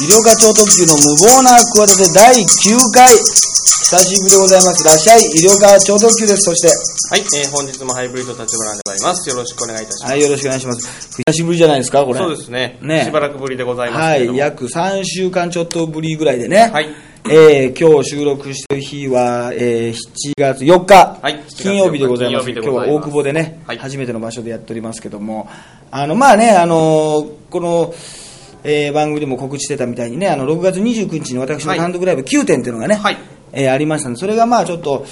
医療課長特急の無謀な企て第9回。久しぶりでございます。らっしゃい。医療課長特急です。そして、はい、えー本日もハイブリッド立花でございます。よろしくお願いいたします。はい、よろしくお願いします。久しぶりじゃないですか、これ。そうですねねしばらくぶりでございますはい、けれども。約3週間ちょっとぶりぐらいでね。はいえー今日収録してる日は、えー7月4日、はい金曜日でございます。金曜日で今日はございます大久保でね、はい初めての場所でやっておりますけども、あの、まあね、あのーこの、えー番組でも告知してたみたいにね、あの、6月29日に私の単独ライブ9点っていうのがね、はい。えーありましたので、それがまあちょっと、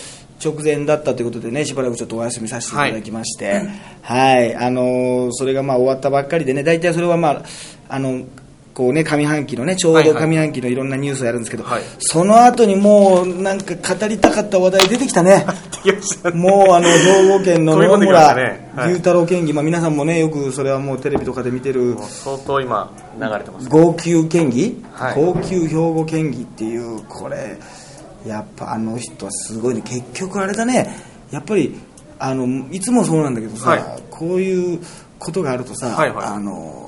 直前だったということでね、しばらくちょっとお休みさせていただきまして、はい、あのーそれがまあ終わったばっかりでね、大体それはまあ、あの、こうね、上半期のね、ちょうどはいはい。上半期のいろんなニュースをやるんですけど、はい。その後にもう、なんか語りたかった話題出てきたね。もうあの兵庫県の野村ね。はい牛太郎県議、まあ、皆さんもねよくそれはもうテレビとかで見てる相当今、流れてます。号泣県議、はい。高級兵庫県議っていうこれやっぱあの人はすごいね。結局あれだね。やっぱりあのいつもそうなんだけどさ、はい。こういうことがあるとさ、はいはい。あの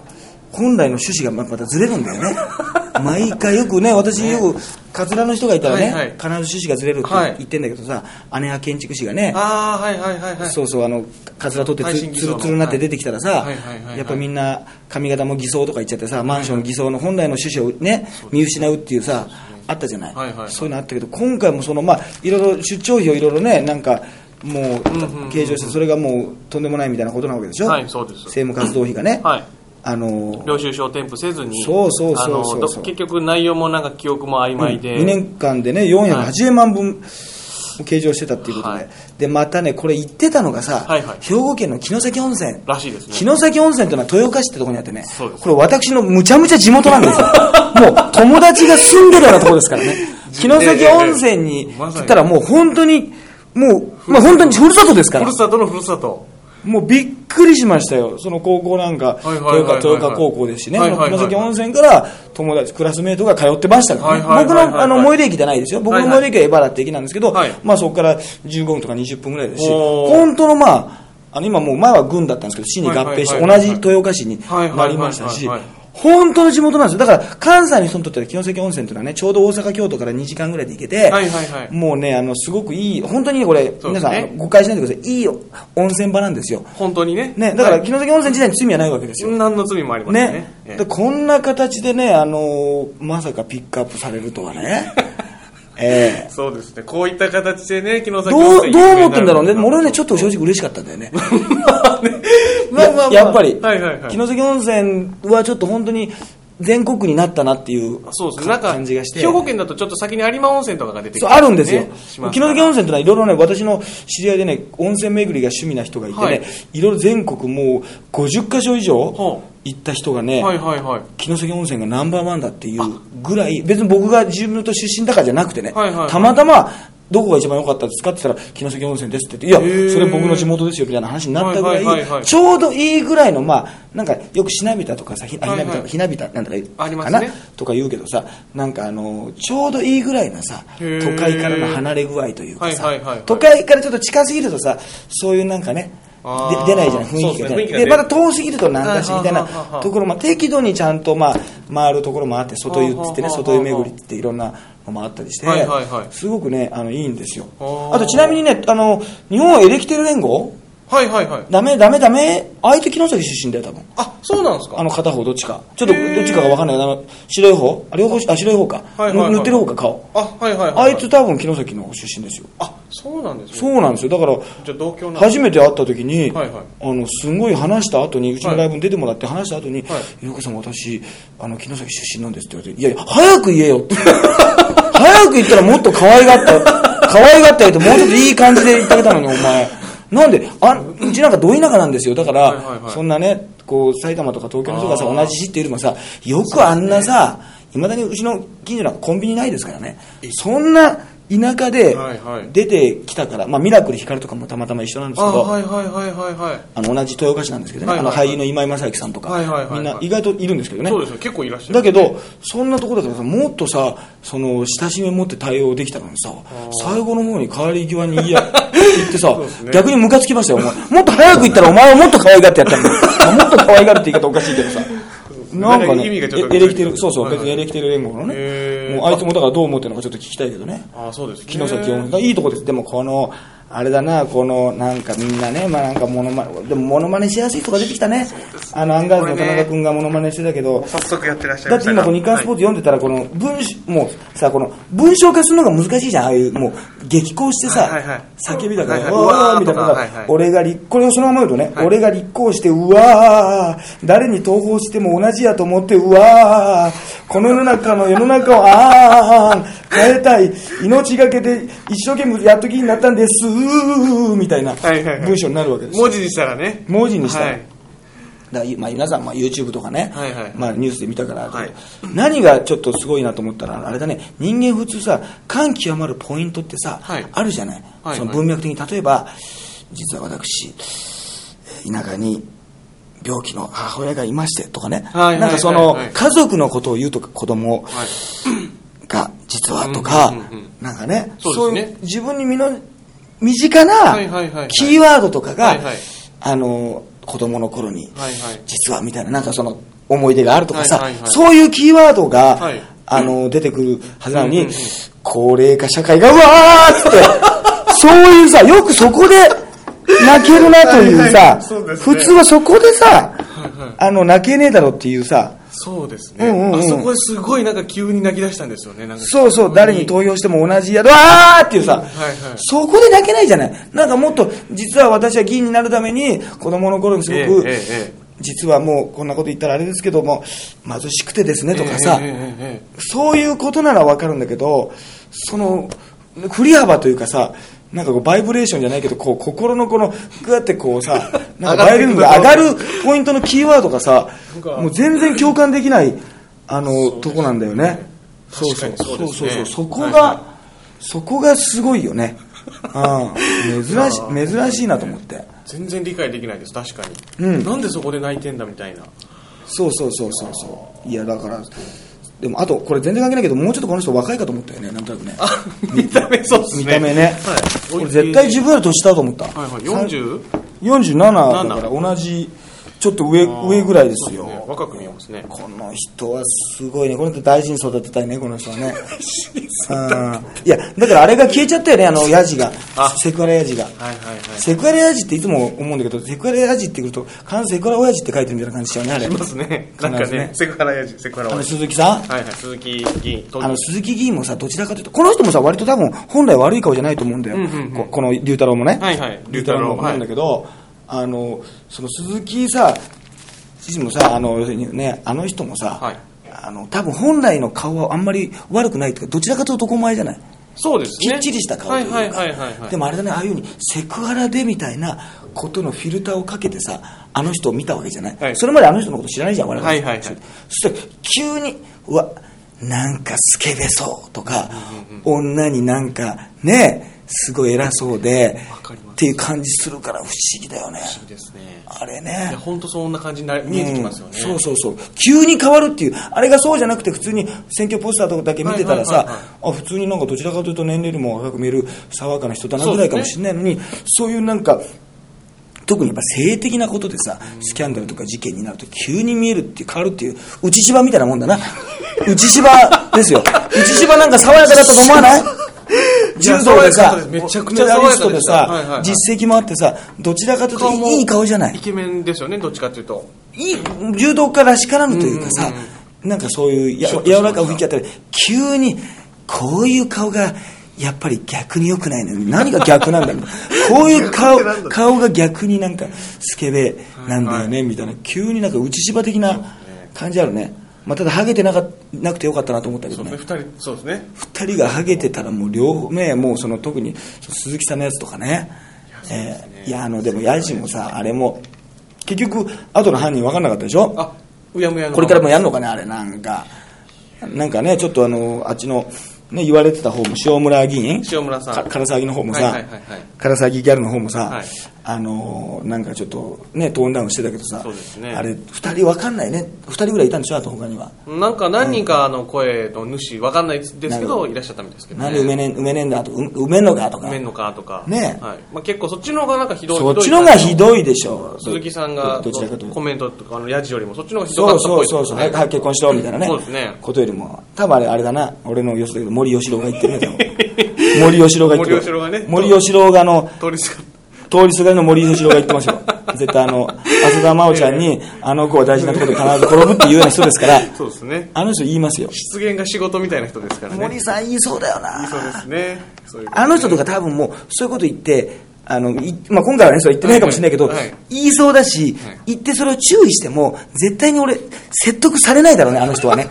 本来の趣旨がままたずれるんだよね。毎回よくね私よくカツラの人がいたらね、はいはい。必ず趣旨がずれるってはい。言ってんだけどさ、姉は建築士がねああ、はいはいはいはい。そうそうあのカツラ取ってつつるつるになって出てきたらさ、はい。はいはいはいやっぱみんな髪型も偽装とか言っちゃってさマンション偽装の本来の趣旨をね見失うっていうさあったじゃない、はいはいはい。そういうのあったけど今回もそのまあいろいろ出張費をいろいろねなんかもう計上してそれがもうとんでもないみたいなことなわけでしょ、はいそうです。政務活動費がね、はい。あの領収書添付せずに、そうそうそうあのそう結局内容もなんか記憶も曖昧で、2年間でね480万分計上してたっていうことで、はい。でまたねこれ言ってたのがさ、はいはい。兵庫県の城崎温泉。らしいですね。城崎温泉というのは豊岡市ってところにあってねこれ私のむちゃむちゃ地元なんですよ。もう友達が住んでるようなところですからね。城崎温泉に。行ったらもう本当にもう、まあ、本当にふるさとですから。ふるさとのふるさと。もうびっくりしましたよ、その高校なんか、豊川高校ですしね、はいはいはいその城崎温泉から友達、クラスメートが通ってましたから僕のあの最寄り駅じゃないですよ、僕の最寄り駅は江原って駅なんですけど、はい。まあ、そこから15分とか20分ぐらいですし、本当のまあ、あの今もう前は郡だったんですけど、市に合併して、同じ豊岡市になりましたしはい、本当の地元なんですよ。だから、関西の人にとっては城崎温泉というのはね、ちょうど大阪、京都から2時間ぐらいで行けて、はいはいはいもうね、あの、すごくいい、本当にねこれ、ね皆さん誤解しないでください。いい温泉場なんですよ。本当にね。ね、だから、はい城崎温泉自体に罪はないわけですよ。何の罪もありませんね。ね。ええで、こんな形でね、あのーまさかピックアップされるとはね。ええそうですね。こういった形でね、城崎どう、温泉どう思ってんだろうね。俺はね、ちょっと正直直。嬉しかったんだよね。まあまあまあ。や やっぱり、はいはいはい。城崎温泉はちょっと本当に全国区になったなっていうそうですね。なんか、感じがして。兵庫県だとちょっと先に有馬温泉とかが出てきて、そうあるんですよ、城崎温泉というのはいろいろね、私の知り合いでね、温泉巡りが趣味な人がいてね、はいい、ろいろ全国もう50箇所以上ほ行った人がね、はいはいはい。城崎温泉がナンバーワンだっていうぐらい、別に僕が自分と出身だからじゃなくてね、はいはいはい。たまたま、どこが一番良かったですかって言ったら、城崎温泉ですって言って、いや、それ僕の地元ですよみたいな話になったぐらい、はいはいはいはい。ちょうどいいぐらいの、まあ、なんかよくしなびたとかさ、ひあひなびたはいはいひなびたなんだかありまかな、すね。とか言うけどさ、なんかあの、ちょうどいいぐらいなさ、都会からの離れ具合というかさはいはいはいはい、都会からちょっと近すぎるとさ、そういうなんかね、出ないじゃない、雰囲気が。出ない。で、雰囲気が出る。また遠すぎるとなんだしみたいな。ところも適度にちゃんとまあ回るところもあって外湯っつってね外湯巡りっていろんなのもあったりして、すごくねあのいいんですよ。はああとちなみにねあの日本エレキテル連合はいはいはい。ダメダメダメ。相手城崎出身だよ多分。あ、そうなんですか？あの片方どっちか。ちょっとどっちかが分かんない。けどあの白い方？あ両方あ白い方か、はいはいはい。ぬ塗ってる方か顔。あ、はいはいはい。あいつ多分城崎の出身ですよ。あ、そうなんですね。そうなんですよ。だからじゃあ同郷なん初めて会った時に、はいはい。あのすごい話した後にうちのライブに出てもらって話した後にはい「ゆうこさん私あの城崎出身なんです」って言われて「いやいや早く言えよ」って。早く言ったらもっと可愛がった可愛がってあげてもうちょっといい感じで言ってあげたのにお前なんであうちなんかど田舎なんですよ。だから、はいはいはい。そんなねこう埼玉とか東京の人がさ同じ市っていうよりもさよくあんなさいまだにうちの近所なんかコンビニないですからね。そんな田舎で出てきたから、まあ、ミラクル光とかもたまたま一緒なんですあ、けど、はいはいはいはいはい。あの同じ豊岡市なんですけどね、あの俳優の今井正幸さんとか、みんな意外といるんですけどね。そうですよ、結構いらっしゃる。だけどそんなところだからさもっとさその親しみを持って対応できたのにさ最後の方に帰り際に言いや 言ってさ、逆にムカつきましたよお前。もっと早く言ったらお前はもっと可愛がってやったんだよもっと可愛がるって言い方おかしいけどさなんかね、意味がちょっとエレキテル、そうそう、別にエレキテル連合のねもうあいつもだからどう思ってるのかちょっと聞きたいけどね。ああ、そうですね。城崎温泉。いいとこです。でもこの、あれだな、この、なんかみんなね、まあなんかモノマネ、でもモノマネしやすい人が出てきたね。あの、アンガールズの田中君がモノマネしてたけど、早速やってらっしゃいだって今この日刊スポーツ読んでたら、この文章、もうさ、この文章化するのが難しいじゃん。ああいう、もう激高してさ、はいはいはい。叫びだから、はいはい。うわーみたいな俺が立、これをそのまま言うとね、はい。俺が立候補して、うわー、誰に投稿しても同じやと思って、うわー、この世の中の世の中を、あー、変えたい、命がけで一生懸命やっときになったんです、みたいなはいはいはい。文章になるわけですよ。文字にしたらね。文字にしたら。はい。だまあ、皆さん、まあ、YouTube とかね、はいはい。まあ、ニュースで見たから、はい。何がちょっとすごいなと思ったら、あれだね、人間普通さ、感極まるポイントってさ、はい。あるじゃない、はいその文脈的に、例えば、実は私、田舎に病気の母親がいましてとかね、はいはいはいなんかそのはい、家族のことを言うとか、子供はい。が実はとかうんうんうんうん、なんかね、そういう自分に身の身近なキーワードとかがあの、子供の頃に。実はみたいな、なんかその思い出があるとかさ、そういうキーワードが、はい。あの、出てくるはずなのに、高齢化社会が、うわーって、そういうさ、よくそこで泣けるなというさ、普通はそこでさ、あの、泣けねえだろっていうさ、そうですね。うんうんうんあそこですごいなんか急に泣き出したんですよね。なんかそうそう、誰に投票しても同じや、わーっていうさ、はいはいそこで泣けないじゃない。なんかもっと、実は私は議員になるために、子供の頃にすごく、ええ実はもうこんなこと言ったらあれですけども、貧しくてですねえとかさ、えそういうことならわかるんだけど、その、振り幅というかさ、なんかこうバイブレーションじゃないけど、こう心のこの、グーってこうさ、なんかバイオリンが上がるポイントのキーワードがさ、もう全然共感できない、あの、とこなんだよね。そうそう。そうそうそうそこが、そこがすごいよね。うん。珍しい、珍しいなと思って。全然理解できないです、確かに。うんなんでそこで泣いてんだみたいな。そうそうそうそうそう。いや、だから、でもあと、これ全然関係ないけど、もうちょっとこの人若いかと思ったよね、なんとなくね。見た目そうっすね。見た目ね。はい。これ絶対自分より年下だと思った。はいはい。40? 47だから同じ、ちょっと上、上ぐらいですよ。ね若く見えますね。この人はすごいね。この人大事に育てたいね、この人はね。うんいや、だからあれが消えちゃったよね、あの、ヤジがあ。セクハラヤジが。はいはいはい。セクハラヤジっていつも思うんだけど、セクハラヤジってくると、必ずセクハラ親父って書いてるみたいな感じしちゃうね、あれ。いますね。なんかねね、セクハラやじ、セクハラあの、はじ。鈴木さん？はいはい、鈴木議員。あの、鈴木議員もさ、どちらかというと、この人もさ、割と多分、本来悪い顔じゃないと思うんだよ。うんうんうんここの龍太郎もね。はいはい龍太郎もなんだけど、あの、その鈴木さ、知事もさ、あの、要するにね、あの人もさ、はいあの、多分本来の顔はあんまり悪くないというか、どちらかというと男前じゃない？そうですね。きっちりした顔といいうはいはいはいはい。でもあれだね、ああいうふうにセクハラでみたいなことのフィルターをかけてさ、あの人を見たわけじゃない？はいそれまであの人のこと知らないじゃん、我々。はいはいはいそしたら急に、うわ、なんかスケベそうとか、女になんかね、すごい偉そうでわかりますっていう感じするから不思議だよね。いいですね。あれね。本当そんな感じにな見えてきますよね。うんそうそうそう急に変わるっていうあれがそうじゃなくて普通に選挙ポスターとかだけ見てたらさ、あ普通になんかどちらかというと年齢よりも若く見える爽やかな人だなぐらいかもしれないのにそう,、いうなんか特にやっぱ性的なことでさスキャンダルとか事件になると急に見えるって変わるっていう内芝みたいなもんだな内芝ですよ内芝なんか爽やかだったと思わない？柔道でさめちゃくちゃメダリストでさはい実績もあってさどちらかというといい顔じゃない。イケメンですよね、どっちかっていうと。いい柔道家らしからぬというかさ、なんかそういうや柔らかい雰囲気あったり急にこういう顔がやっぱり逆に良くないのよ。何が逆なんだろう。こういう顔顔が逆になんかスケベなんだよね、みたいな。急になんか内芝的な感じあるね、まあ、ただハゲてなかなくてよかったなと思ったけどね。ね、二人、そうですね。二人がハゲてたらもう両目もうその特に鈴木さんのやつとかね。えーいやあのでもヤジもさあれも結局後の犯人分かんなかったでしょ？あ、うやむやの。これからもやるのかねあれなんか。なんかねちょっとあのあっちのね言われてた方も塩村議員？塩村さん。か唐沢議の方もさ、はいはいはいはい。唐沢議ギャルの方もさ、はいあのーなんかちょっとねトーンダウンしてたけどさね。あれ2人わかんないね。2人ぐらいいたんでしょあと他には。なんか何人かの声の主、わかんないですけど、いらっしゃったみたいですけどね。なんで埋めねん埋めねんだとう埋めんのかとか。埋めんのかとか。ね。はい。まあ結構そっちの方がなんかひどい。そっちのがひい。どいでしょ。鈴木さんがどどちらかというと。コメントとか、あの、ヤジよりもそっちの方がひどかそうそそうそう、いう。はい、はい結婚しろみたいなね。そうですね。ことよりも。多分あれあれだな。俺の予想だけど森喜朗が言ってるね森喜朗が言ってる。森喜朗がね。森喜朗があの通りすが通りすがりの森喜朗が言ってますよ 絶対あの浅田真央ちゃんにあの子は大事なところで必ず転ぶっていうような人ですからそうですね。あの人言いますよ失言が仕事みたいな人ですからね。森さん言いそうだよなそうですね。そういうあの人とか多分もうそういうこと言ってあのいまあ、今回はね、そう言ってないかもしれないけど、はいはい言いそうだし、はい言ってそれを注意しても、絶対に俺、説得されないだろうね、あの人はね。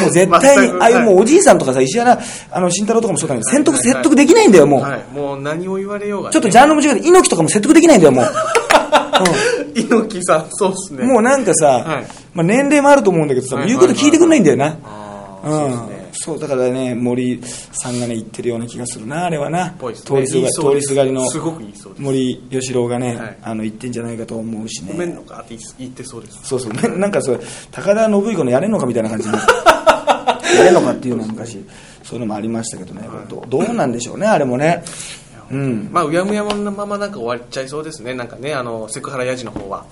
もう絶対にああいうもうはおじいさんとかさ、石原、あの、慎太郎とかもそうだけど、説得、説得できないんだよ、もう。はい。もう何を言われようがね。ちょっとジャンルも違うけど、猪木とかも説得できないんだよ、もう。猪木さん、そうですね。もうなんかさ、はいまあ、年齢もあると思うんだけどさ、言うこと聞いてくんないんだよな。うんそうだからね森さんがね言ってるような気がするなあれはな、ね通りすが通りすがりの森喜朗がね、はいあの言ってんじゃないかと思うしねごめんのかって言ってそうです。そうそうね なんかそれ高田信彦のやれんのかみたいな感じないのかっていうのは昔そういうのもありましたけどね、どどうなんでしょうねあれもねうんまあ、うやむやのままなんか終わっちゃいそうですね。なんかね、あの、セクハラヤジの方は。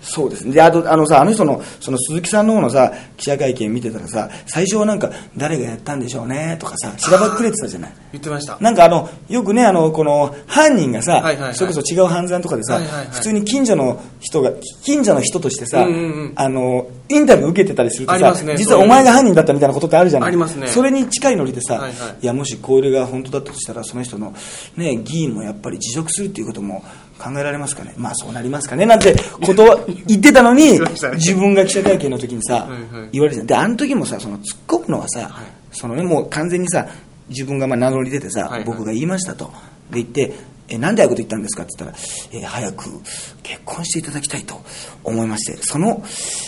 そうですね。で、あと、あのさ、あの人の、その鈴木さんの方のさ、記者会見見てたらさ、最初はなんか、誰がやったんでしょうね、とかさ、しらばっくれてたじゃない。言ってました。なんかあの、よくね、あの、この、犯人がさ、はいはいはい。それこそ違う犯罪とかでさ、はいはいはい。普通に近所の人が、近所の人としてさ、うんうんうん。あの、インタビュー受けてたりするとさ、ね実はお前が犯人だったみたいなことってあるじゃない。ありますね。それに近いノリでさ、はいはい。いや、もしこれが本当だったとしたら、その人の、ね、議員もやっぱり辞職するっていうことも考えられますかね？まあそうなりますかね？なんてことは 言ってたのに自分が記者会見の時にさ、言われてたで、あの時もさ、その突っ込むのはさ、そのね、もう完全にさ、自分がまあ名乗り出てさ、はいはい僕が言いましたと。で言って、え、なんでああいうこと言ったんですか？って言ったら、えー早く結婚していただきたいと思いまして、その、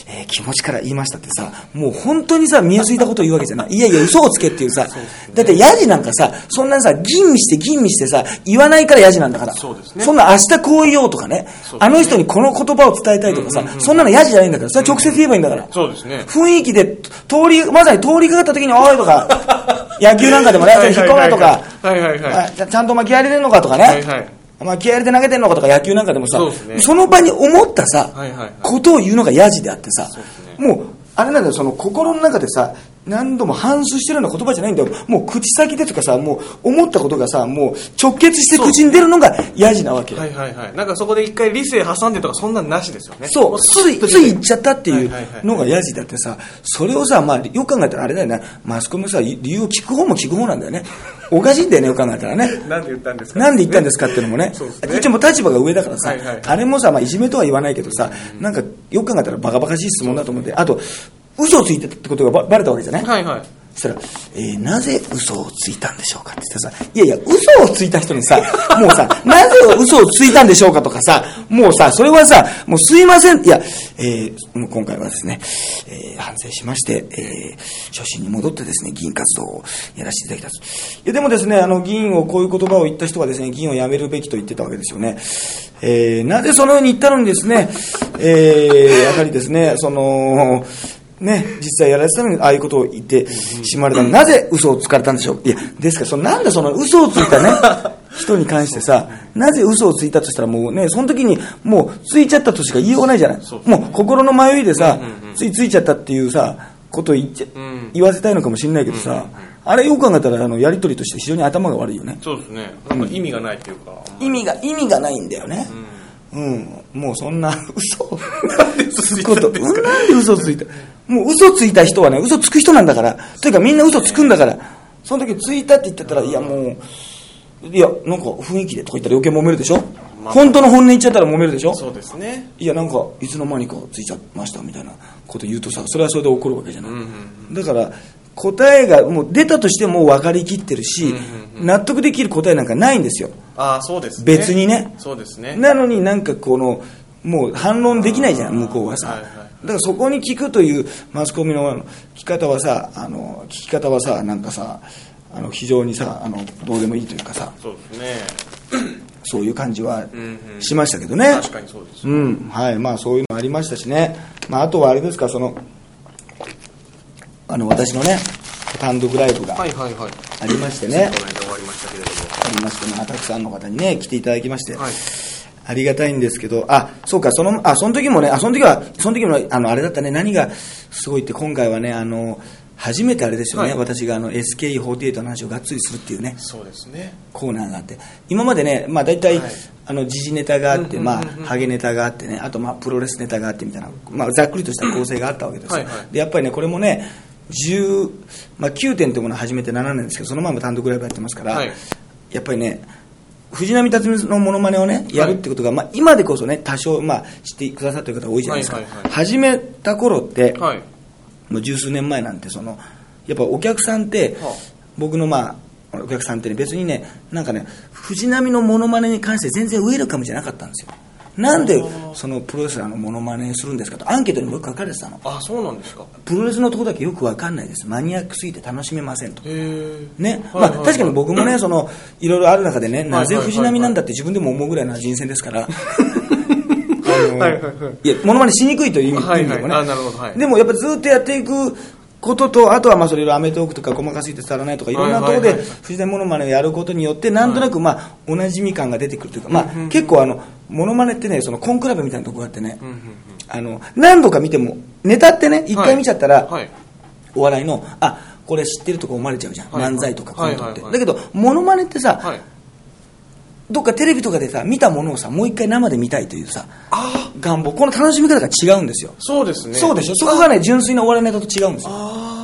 えー気持ちから言いましたってさ、もう本当にさ、見えすいたことを言うわけじゃない。いやいや、嘘をつけっていうさ、だってヤジなんかさ、そんなさ、吟味して吟味してさ、言わないからヤジなんだから。そうですねそんな明日こう言おうとかね、ねあの人にこの言葉を伝えたいとかさ、そんなのヤジじゃないんだから、それは直接言えばいいんだから。そうですね。雰囲気で、通り、まさに通りかかった時に、おいとか、野球なんかでもね、はい引っ込めとか、はいはいはい。あちゃんとまあ気合い入れてんのかとかね、はいはい。まあ気合い入れて投げてんのかとか野球なんかでもさ、その場に思ったさ、はいはいはいことを言うのがヤジであってさ、もう、あれなんだよ、その心の中でさ、何度も反芻してるような言葉じゃないんだよ。もう口先でとかさ、もう思ったことがさ、もう直結して口に出るのがヤジなわけよ。はいはいはい。なんかそこで一回理性挟んでとかそんなんなしですよね。そう、つい、つい言っちゃったっていうのがヤジだってさ、それをさ、まあ、よく考えたらあれだよね、マスコミさ、理由を聞く方も聞く方なんだよね。おかしいんだよね、よく考えたらね。なんで言ったんですか？なんで言ったんですかっていうのもね一応もう立場が上だからさ、はいはいあれもさ、まあ、いじめとは言わないけどさ、なんかよく考えたらバカバカしい質問だと思って、あと、嘘をついてたってことがばバレたわけじゃない、はいはい。そしたら、えーなぜ嘘をついたんでしょうかって言ってさ、いやいや、嘘をついた人にさ、もうさ、なぜ嘘をついたんでしょうかとかさ、もうさ、それはさ、もうすいません、いや、えーもう今回はですね、えー反省しまして、えー初心に戻ってですね、議員活動をやらせていただきたいです。いや、でもですね、あの、議員をこういう言葉を言った人はですね、議員を辞めるべきと言ってたわけですよね。えーなぜそのように言ったのにですね、えーやはりですね、その、ね、実際やられてたのに、ああいうことを言ってしまわれたの。になぜ嘘をつかれたんでしょう？いや、ですから、そのなんでその嘘をついたね、人に関してさ、なぜ嘘をついたとしたらもうね、その時にもうついちゃったとしか言いようがないじゃない。もう心の迷いでさ、ついついちゃったっていうさ、ことを言っちゃ、ん。言わせたいのかもしれないけどさ、あれよく考えたら、あの、やりとりとして非常に頭が悪いよね。そうですね。なんか意味がないっていうか。意味が、意味がないんだよね。うん。もうそんな嘘を嘘ついんで嘘ついた？もう嘘ついた人はね、嘘つく人なんだから。というかみんな嘘つくんだから。その時ついたって言ってたら、いやもう、いや、なんか雰囲気でとか言ったら余計揉めるでしょ、まあ本当の本音言っちゃったら揉めるでしょ？そうですね。いや、なんか、いつの間にかついちゃいましたみたいなこと言うとさ、それはそれで怒るわけじゃない。だから、答えがもう出たとしても分かりきってるし、納得できる答えなんかないんですよ。ああ、そうですね。別にね。そうですね。なのになんかこの、もう反論できないじゃん、向こうはさ。はいはいだからそこに聞くというマスコミの聞き方はさ、あの、聞き方はさ、なんかさ、あの、非常にさ、あの、どうでもいいというかさ、そうですね。そういう感じはうんうんしましたけどね。確かにそうです。うん、はい、まあそういうのありましたしね。まああとはあれですか、その、あの、私のね、単独ライブがはいはいはい。ありましてね、この間終わりましたけれども。ありまして、まあたくさんの方にね、来ていただきまして、はい。ありがたいんですけど、あ、そうか、その、あ、その時もね、あ、その時は、その時も、あの、あれだったね、何がすごいって、今回はね、あの、初めてあれですよね、はい。の私があの SKE48 の話をがっつりするっていうね、そうですね。コーナーがあって、今までね、まあ大体、はい。あの、時事ネタがあって、まあ、ハゲネタがあってね、あとまあ、プロレスネタがあってみたいな、まあ、ざっくりとした構成があったわけですよ。はいはい。で、やっぱりね、これもね、10、まあ、9点ってものを始めて7年ですけど、その前も単独ライブやってますから、はい。やっぱりね、藤波辰巳のモノマネをね、やるってことが、まあ、今でこそね、多少、まあ、知ってくださってる方多いじゃないですか。はいはいはい始めた頃って、はい。もう十数年前なんてそのやっぱお客さんって、はあ僕のまあお客さんってね別にねなんかね藤波のモノマネに関して全然ウェルカムじゃなかったんですよなんでそのプロレスラーのモノマネするんですかとアンケートにもよく書かれてたの。あ、そうなんですか。プロレスのとこだけよくわかんないです。マニアックすぎて楽しめませんと。ね、まあ確かに僕もね、その、いろいろある中でね、なぜ藤波なんだって自分でも思うぐらいな人選ですから、はいはいはいい。や、モノマネしにくいという意味でもね。はいでもやっぱずっとやっていくことと、あとはまあそれアメトーークとか細かすぎて伝わらないとか、いろんなところで藤波モノマネをやることによって、なんとなくまあ、おなじみ感が出てくるというか、まあ結構あの、モノマネってね、そのコンクラブみたいなとこがあってね。あの、何度か見ても、ネタってね、一回見ちゃったら、はい。お笑いの、あ、これ知ってるとか思われちゃうじゃん。はい漫才とかコントって。だけど、モノマネってさ、はい。どっかテレビとかでさ、見たものをさ、もう一回生で見たいというさ、あ願望、この楽しみ方が違うんですよ。そうですね。そうでしょ？そこがね、純粋なお笑いネタと違うんですよ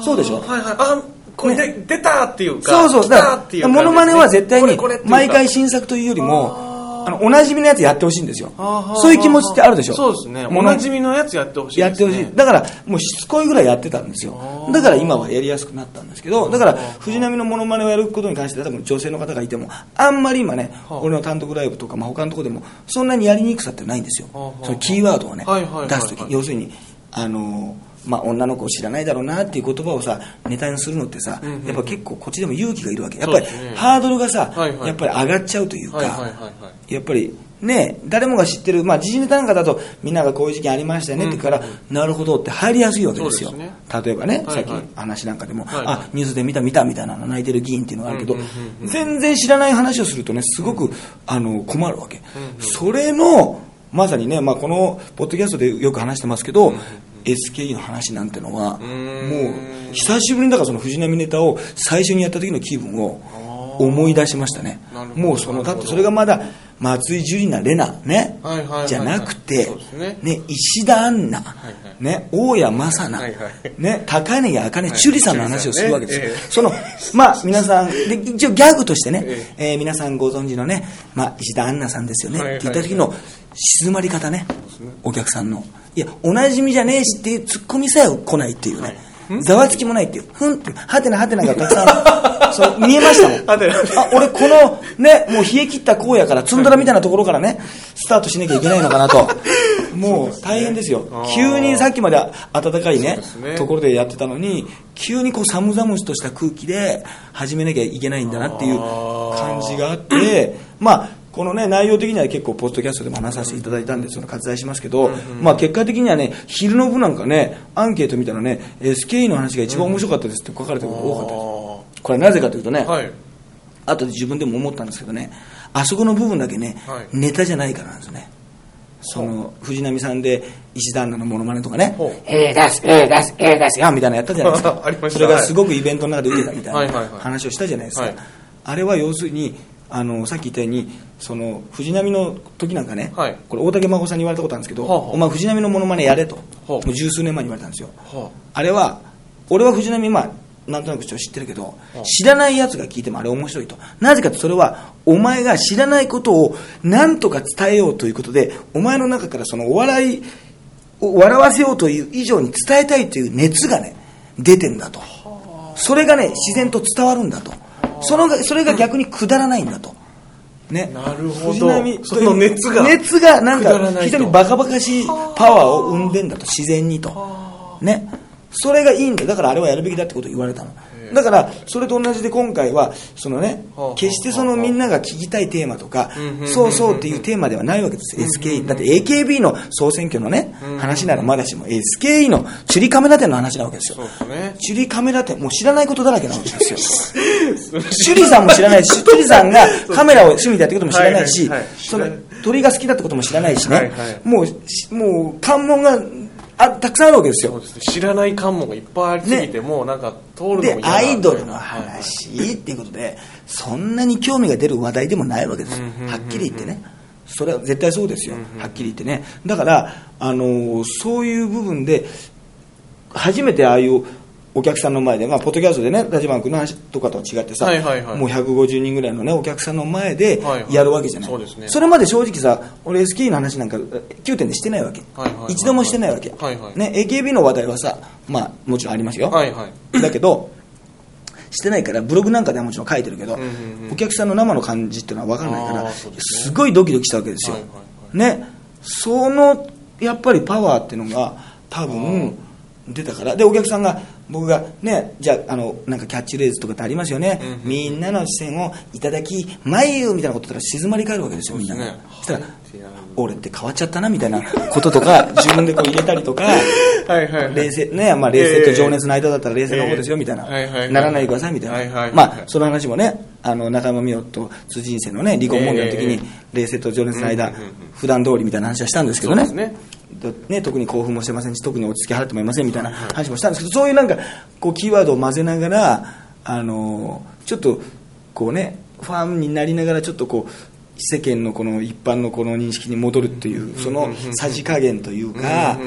そうでしょ？はいはい。あ、これで、出たっていうか。そうそう。来だから。モノマネは絶対に毎回新作というよりも、あの、おなじみのやつやってほしいんですよ。そういう気持ちってあるでしょ。そうですね。おものなじみのやつやってほしいね。やってほしい。だから、もうしつこいぐらいやってたんですよ。だから今はやりやすくなったんですけど、だから、藤波のモノマネをやることに関して、多分女性の方がいても、あんまり今ね、はあ。俺の単独ライブとか、まあ、他のところでも、そんなにやりにくさってないんですよ。そのキーワードをね出すとき、要するに、あのー、まあ、女の子を知らないだろうなっていう言葉をさ、ネタにするのってさ、うんうん。うんやっぱ結構こっちでも勇気がいるわけ。やっぱりねハードルがさはいはい、やっぱり上がっちゃうというか、はいはいはいはい。やっぱりね、誰もが知ってる、まあ、時事ネタなんかだと、みんながこういう事件ありましたよねって言うから、なるほどって入りやすいわけですよ。すね。例えばね、はいはい。さっきの話なんかでも、はいはい。あ、ニュースで見た見たみたいなの泣いてる議員っていうのがあるけど、うんうんうんうん。全然知らない話をするとね、すごく、あの、困るわけ。それの、まさにね、まあ、この、ポッドキャストでよく話してますけど、SKE の話なんてのは、もん。う、久しぶりにだからその藤波ネタを最初にやった時の気分を思い出しましたね。もうその、だってそれがまだ、松井樹里奈玲奈ねじゃなくてね、ね、石田杏奈はい、ね、大谷正はい奈はい、ね、高根茜、はい。樹里さんの話をするわけですよ。その、まあ、皆さん、で、一応ギャグとしてねえ、え。ー皆さんご存知のね、まあ、石田杏奈さんですよね、はいはい。って言った時の静まり方ね、お客さんの。いや、おなじみじゃねえしっていうツッコミさえ来ないっていうね。ざわつきもないっていう。ふんって、はてなはてながたくさん、そう、見えましたもん。あ、俺この、ね、もう冷え切った荒野から、ツンドラみたいなところからね、スタートしなきゃいけないのかなと。もう大変ですよあ。ー急にさっきまで暖かいねねところでやってたのに、急にこう寒々とした空気で始めなきゃいけないんだなっていう感じがあって、まあ、このね、内容的には結構、ポッドキャストでも話させていただいたんで、その割愛しますけど、まあ、結果的にはね、昼の部なんかね、アンケート見たらね、SKE の話が一番面白かったですって書かれてることが多かったです。これはなぜかというとね、はい。後で自分でも思ったんですけどね、あそこの部分だけね、はいネタじゃないからなんですよね。その、藤波さんで石田アンナのモノマネとかねえー、出す、えー、出す、えー、出すよ、みたいなのやったじゃないですか。それがすごくイベントの中で受けたみたいな話をしたじゃないですか。はいあれは要するに、あの、さっき言ったように、その、藤波の時なんかね、はいこれ大竹孫さんに言われたことあるんですけど、ほうほうお前藤波のモノマネやれと、ほうもう十数年前に言われたんですよ。はあれは、俺は藤波、まあ、なんとなく知ってるけど、知らない奴が聞いてもあれ面白いと。なぜかってそれは、お前が知らないことを何とか伝えようということで、お前の中からそのお笑いを笑わせようという以上に伝えたいという熱がね、出てんだと。それがね、自然と伝わるんだと。そのが、それが逆にくだらないんだと。ね。なるほど。その熱が。熱がなんか非常にバカバカしいパワーを生んでんだと自然にと。ね。それがいいんだだからあれはやるべきだってことを言われたのだからそれと同じで今回はそのね決してそのみんなが聞きたいテーマとかそうそうっていうテーマではないわけです。SKE だって AKB の総選挙のね話ならまだしも SKE のチュリカメラ店の話なわけですよ。チュリカメラ店もう知らないことだらけなんですよ。シュリさんも知らないしシュリさんがカメラを趣味でやってることも知らないしその鳥が好きだってことも知らないしね、もうしもう関門があたくさんあるわけですよ。ね。知らない関門がいっぱいありすぎて、もうなんか通るのもでアイドルのはい話っていうことでそんなに興味が出る話題でもないわけです。はっきり言ってね。それは絶対そうですよ。はっきり言ってね。だからあのーそういう部分で初めてああいうお客さんの前で、まあ、ポッドキャストでね、立花君の話とかとは違ってさ、はいはいはいもう150人ぐらいのね、お客さんの前ではいはいやるわけじゃない。そうですねれまで正直さ、俺 SK の話なんか9点でしてないわけ。はいはいはい一度もしてないわけ。はいはいね、AKB の話題はさ、まあ、もちろんありますよ。はいはい。だけど、してないから、ブログなんかではもちろん書いてるけど、うんうんうんお客さんの生の感じっていうのは分からないから、すねすごいドキドキしたわけですよ。はいはいはいね、そのやっぱりパワーっていうのが多分出たから、で、お客さんが、僕がね、じゃあ、あの、なんかキャッチレーズとかってありますよね、うんうんみんなの視線をいただき、眉みたいなこと言ったら静まり返るわけですよ、みんなが。ねそしたらはい。俺って変わっちゃったなみたいな こととか、自分でこう入れたりとか、冷静、ね、まあ冷静と情熱の間だったら冷静な方ですよみたいな、ならないでくださいみたいな、はいはいはいまあその話もね、あの中山美桜と辻人生のね、離婚問題の時にえ、冷静と情熱の間うんうん普段通りみたいな話はしたんですけどね。ね。とね、特に興奮もしてませんし特に落ち着き払ってもいませんみたいな話もしたんですけどそういうなんかこうキーワードを混ぜながら、あのちょっとこうねファンになりながらちょっとこう世間のこの一般のこの認識に戻るっていうそのさじ加減というか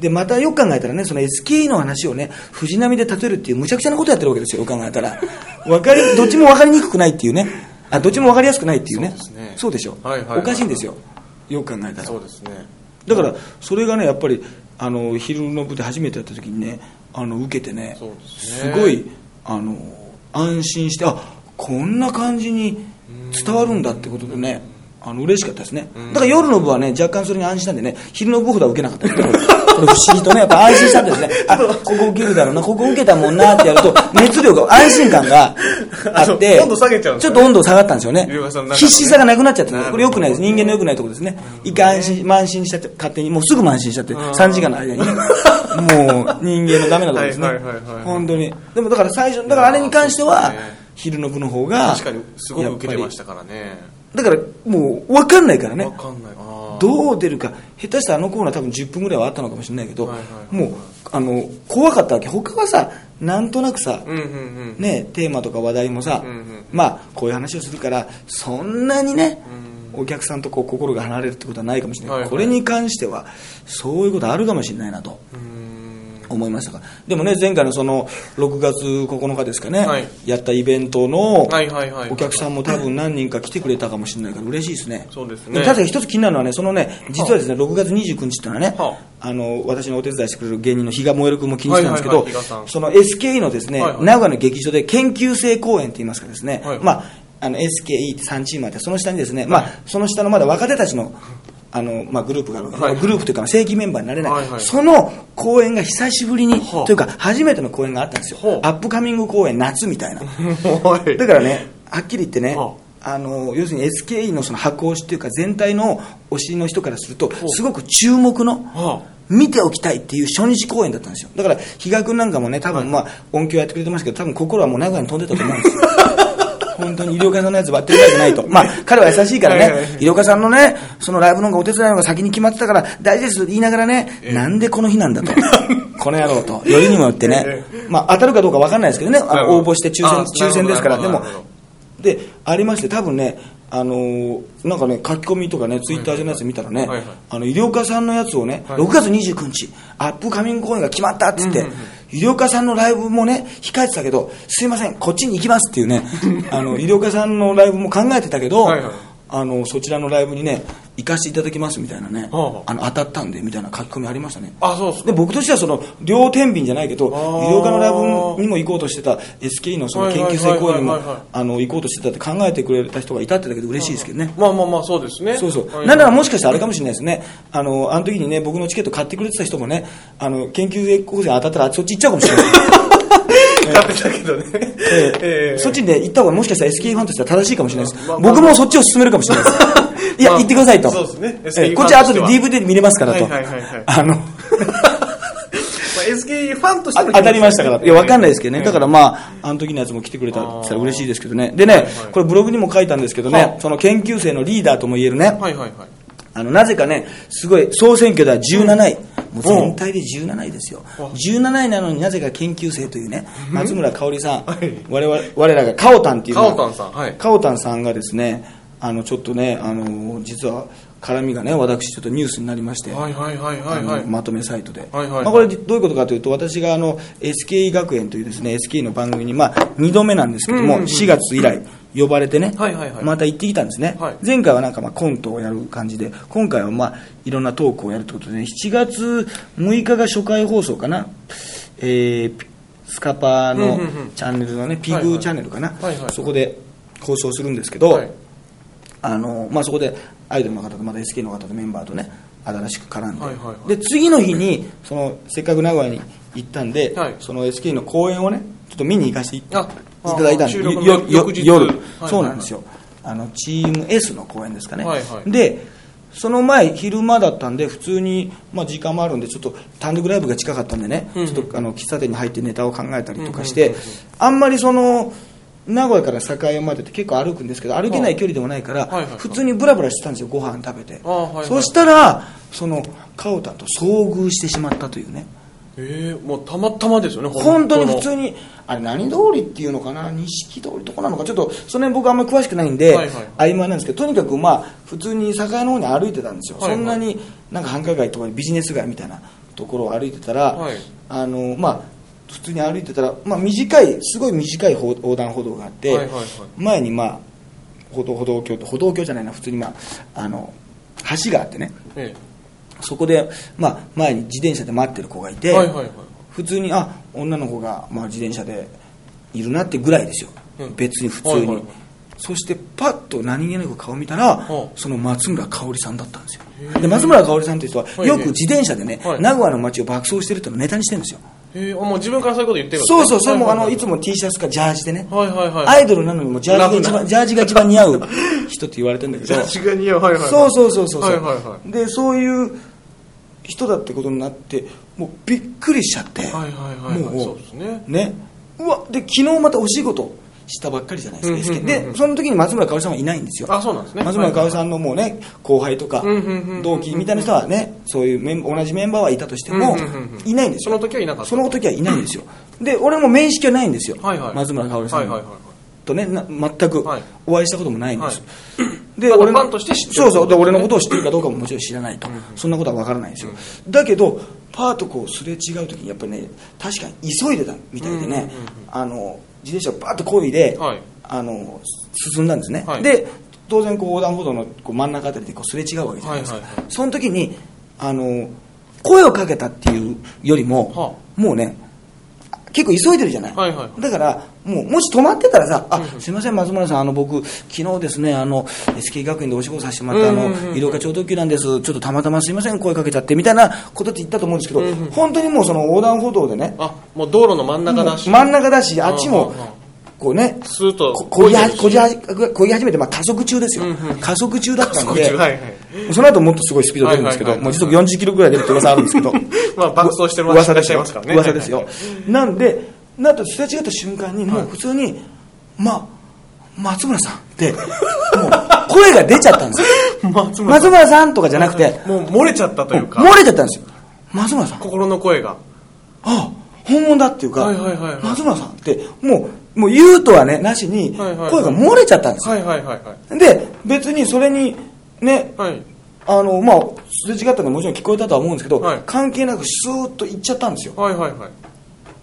でまたよく考えたらねその SKE の話をね藤波で例えるっていうむちゃくちゃなことやってるわけですよよく考えたら。わかりどっちも分かりにくくないっていうね。あどっちも分かりやすくないっていうね。そうですね。そうでしょ、おかしいんですよ。よく考えたら。そうですね。だからそれがねやっぱりあの昼の部で初めてやった時にねあの受けてねそうですね。ごいあの安心してあこんな感じに伝わるんだってことでねあの嬉しかったですね。だから夜の部はね若干それに安心したんでね昼の部ほどは受けなかった。けどこれ不思議とねやっぱ安心したんですね。あここ受けるだろうなここ受けたもんなってやると熱量が安心感があって温度下げちゃうんですちょかっと温度下がったんですよね。必死さがなくなっちゃってこれ良くないです。人間の良くないところですね。一回安心慢心しちゃって勝手にもうすぐ慢心しちゃって3時間の間にね もう人間のダメなところですね。本当に。でもだから最初だからあれに関しては昼の部の方が確かにすごい受けてましたからね。だからもう分かんないからね。わかんない。どう出るか。下手したらあのコーナー多分10分ぐらいはあったのかもしれないけど、はいはいもうあの怖かったわけ。他はさなんとなくさ、うんうんうん。ね、テーマとか話題もさ、うんうん。まあこういう話をするからそんなにね、お客さんとこう心が離れるってことはないかもしれない、はいはい。これに関してはそういうことあるかもしれないなと。うーん思いましたか？らでもね前回のその6月9日ですかね、はい。やったイベントのはいはいはい。お客さんも多分何人か来てくれたかもしれないから嬉しいですね。そうですね。もただ一つ気になるのはねそのね実はですね6月29日っていうのはね、はあの私のお手伝いしてくれる芸人の比嘉燃える君も気にしてたんですけど、はいはいはいその SKE のですね、はいはい。名古屋の劇場で研究生公演って言いますかですね、はいはいまああの SKE って3チームあってその下にですね、まあその下のまだ若手たちのあのまあ、グループがあるわけで、はい。グループというか正規メンバーになれない、はいはいその公演が久しぶりに、はあというか初めての公演があったんですよ。アップカミング公演夏みたいな。はい。だからね、はっきり言ってね、はあの要するに SKE のその箱推しっていうか全体の推しの人からするとすごく注目のは見ておきたいっていう初日公演だったんですよ。だから比嘉君なんかもね多分まあ音響やってくれてますけど多分心はもう名古屋に飛んでたと思うんですよ 本当に医療家さんのやつ割ってるわけじゃないと。まあ、彼は優しいからね、医療家さんのね、そのライブのお手伝いの方が先に決まってたから、大事ですと言いながらね、なんでこの日なんだと。この野郎と。よりにもよってね。え。まあ、当たるかどうか分かんないですけどね、あの応募して抽選あ、抽選ですから、でもで、ありまして、多分ね、あのーなんかね、書き込みとかね、ツイッター上のやつ見たらね、あの、医療家さんのやつをね、はい6月29日、アップカミング公演が決まったって言って、医療家さんのライブもね、控えてたけど、すいません、こっちに行きますっていうね、あの、医療家さんのライブも考えてたけど、はいはいあの、そちらのライブにね、行かせていただきますみたいなね、はあはあの、当たったんで、みたいな書き込みありましたね。あ、そうっすかで僕としてはその両天秤じゃないけど医療科のライブにも行こうとしてた SKE のその研究生公演にも行こうとしてたって考えてくれた人がいたってだけで嬉しいですけどね。まあまあまあ、そうですね。そうそう。はいなんならもしかしたらあれかもしれないですね。あの、あの時にね、僕のチケット買ってくれてた人もね、あの、研究生高生当たったらそっち行っちゃうかもしれない。買ってたけどね。ええええそっちにね、行った方がもしかしたら SK ファンとしては正しいかもしれないです。まあまあ僕もそっちを勧めるかもしれないです。いや、まあ行ってくださいと。そうですねええこっち後で DVD で見れますからと。はいはいはいはいあの、まあ、SK ファンとして当たりましたから。いや、わかんないですけどね。ええだからまあ、あの時のやつも来てくれたら嬉しいですけどね。でねはいはい、これブログにも書いたんですけどはね、その研究生のリーダーとも言えるね、はいはいはい。あの、なぜかね、すごい、総選挙では17位。もう全体で17位ですよ。17位なのになぜか研究生というね、松村香織さん、はい。我々、我らがカオタンっていうのカオタンさんはい。カオタンさんがですね、あの、ちょっとね、あの、実は、絡みがね、私ちょっとニュースになりまして、まとめサイトで、はいはい。はいまあ、これどういうことかというと私があの SKE 学園というですね SKE の番組に、まあ、2度目なんですけども、うんうんうん。4月以来呼ばれてね、はいはいはい。また行ってきたんですね、はい。前回はなんかまあコントをやる感じで今回はまあいろんなトークをやるということで、ね、7月6日が初回放送かな、えーピスカパーのチャンネルのね、ピグチャンネルかな、はいはい。そこで放送するんですけど、はい。あのまあ、そこでアイドルの方とまた SK の方とメンバーとね新しく絡んで,、はいはいはい。で次の日にそのせっかく名古屋に行ったんで、はい。その SK の公演をねちょっと見に行かせていいあただいたんで夜、そうなんですよ。あのチーム S の公演ですかね、はいはい。でその前昼間だったんで普通に、まあ、時間もあるんでちょっと単独ライブが近かったんでね、うんうん。ちょっとあの喫茶店に入ってネタを考えたりとかしうんて、あんまりその名古屋から栄までって結構歩くんですけど歩けない距離でもないから、普通にブラブラしてたんですよご飯食べて、あはいはい。そしたらそのカオタと遭遇してしまったというねええもうたまたまですよね本当に普に通にあれ何通りっていうのかな？錦通りとかなのか？ちょっとその辺僕あんまり詳しくないんで、はいはい。曖昧なんですけどとにかくまあ普通に酒屋の方に歩いてたんですよ、はいはい。そんなになんか繁華街とかビジネス街みたいなところを歩いてたら、はい。あのまあ普通に歩いてたら、まあ、短いすごい短い歩横断歩道があって、はいはいはい。前にまあ歩道歩道橋と歩道橋じゃないな普通にまああの橋があってね。えそこで、まあ、前に自転車で待ってる子がいて、えはいはいはい。普通にあ女の子が、まあ、自転車でいるなってぐらいですよ、うん。別に普通に、はいはいはい。そしてパッと何気なく顔見たら、うんその松村香織さんだったんですよ。で松村香織さんという人ははいよく自転車でね、はい。名古屋の街を爆走してるってネタにしてるんですよ。えもう自分からそういうこと言ってるそうそう。それもあのはいい。つも T シャツかジャージでね、はいはいはい。アイドルなのにもジャージが一番ジャージが一番似合う人って言われてるんだけど。ジャージが似合う。はいはいはい。そうそうそうそう、はいはいはい。でそういう人だってことになってもうびっくりしちゃって、はいはいはいはい。もう。そうですね。ね。うわで昨日またお仕事したばっかりじゃないですか、うんうんうんうん。でその時に松村香織さんはいないんですよ。あそうなんですね。松村香織さんのもうね後輩とかうんうんうんうん同期みたいな人はねそういうメン同じメンバーはいたとしてもうんうんうんうん。いないんですよ。その時はいなかった。その時はいないんですよ。で俺も面識はないんですよ、はいはい。松村香織さんはいはいはいはいとねな全くはい。お会いしたこともないんです、はい。で俺のただファンとして知ってる。そうそう。で俺のことを知ってるかどうかももちろん知らないと、そんなことは分からないんですよ、だけどパーッとこうすれ違う時にやっぱりね確かに急いでたみたいでね、あの自転車をバーッと漕いで、はい。あの進んだんですね、はい。で当然こう横断歩道のこう真ん中あたりでこうすれ違うわけじゃないですか、その時にあの声をかけたっていうよりも、はもうね結構急いでるじゃない、はいはい。だからもうもし止まってたらさ「あうんうん。すいません松村さんあの僕昨日ですねあの SK 学院でお仕事させてもらったあのうんうんうん。医療課長特急なんです。ちょっとたまたますいません声かけちゃって」みたいなことって言ったと思うんですけど、うん。うん本当にもうその横断歩道でねあもう道路の真ん中だし。真ん中だしあっちもうんうんうんこうねスーッとここぎこぎはこぎ始めて、まあ、加速中ですよ、うんうん加速中だったので、はいはい。その後もっとすごいスピード出るんですけど、はいはいはい。もう時速40キロぐらい出るって噂あるんですけど。まあ爆走してる噂いらっしゃいますからね。噂ですよ、はいなんでなんとすれ違った瞬間にもう普通に、まあ松村さんってもう声が出ちゃったんですよ。松村松村さんとかじゃなくてもう漏れちゃったというか。漏れちゃったんですよ。松村さん。心の声が。あ本物だっていうか、はいはいはいはい。松村さんってもうもう言うとはねなしに声が漏れちゃったんですよ、はいはいはいはい。で別にそれにねはい。あのまあすれ違ったのはもちろん聞こえたとは思うんですけど、はい。関係なくスーッと行っちゃったんですよ。はいはいはい。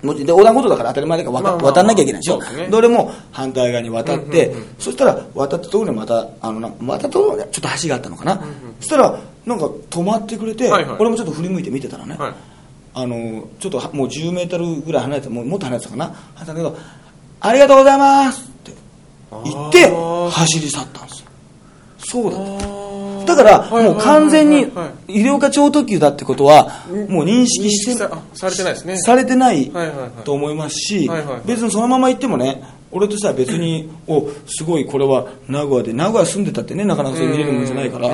で横断歩道だから当たり前だから渡,、まあまあまあ渡んなきゃいけないでしょ。どれも反対側に渡って、うんうんうん。そしたら渡ったところにまたあのな渡ったところにちょっと橋があったのかな、そしたらなんか止まってくれて、はいはい。俺もちょっと振り向いて見てたらね、はい。あのちょっとはもう10メートルぐらい離れてもうもっと離れてたかな。離れてたけど「ありがとうございます」って言って走り去ったんですよ。そうだった。だから、はいもう完全に医療科超特急だってことは、もう認識してされてないですね。されてないと思いますし別にそのまま行ってもね、俺としては別に、おすごいこれは名古屋で、名古屋住んでたってね、なかなかそう見れるもんじゃないから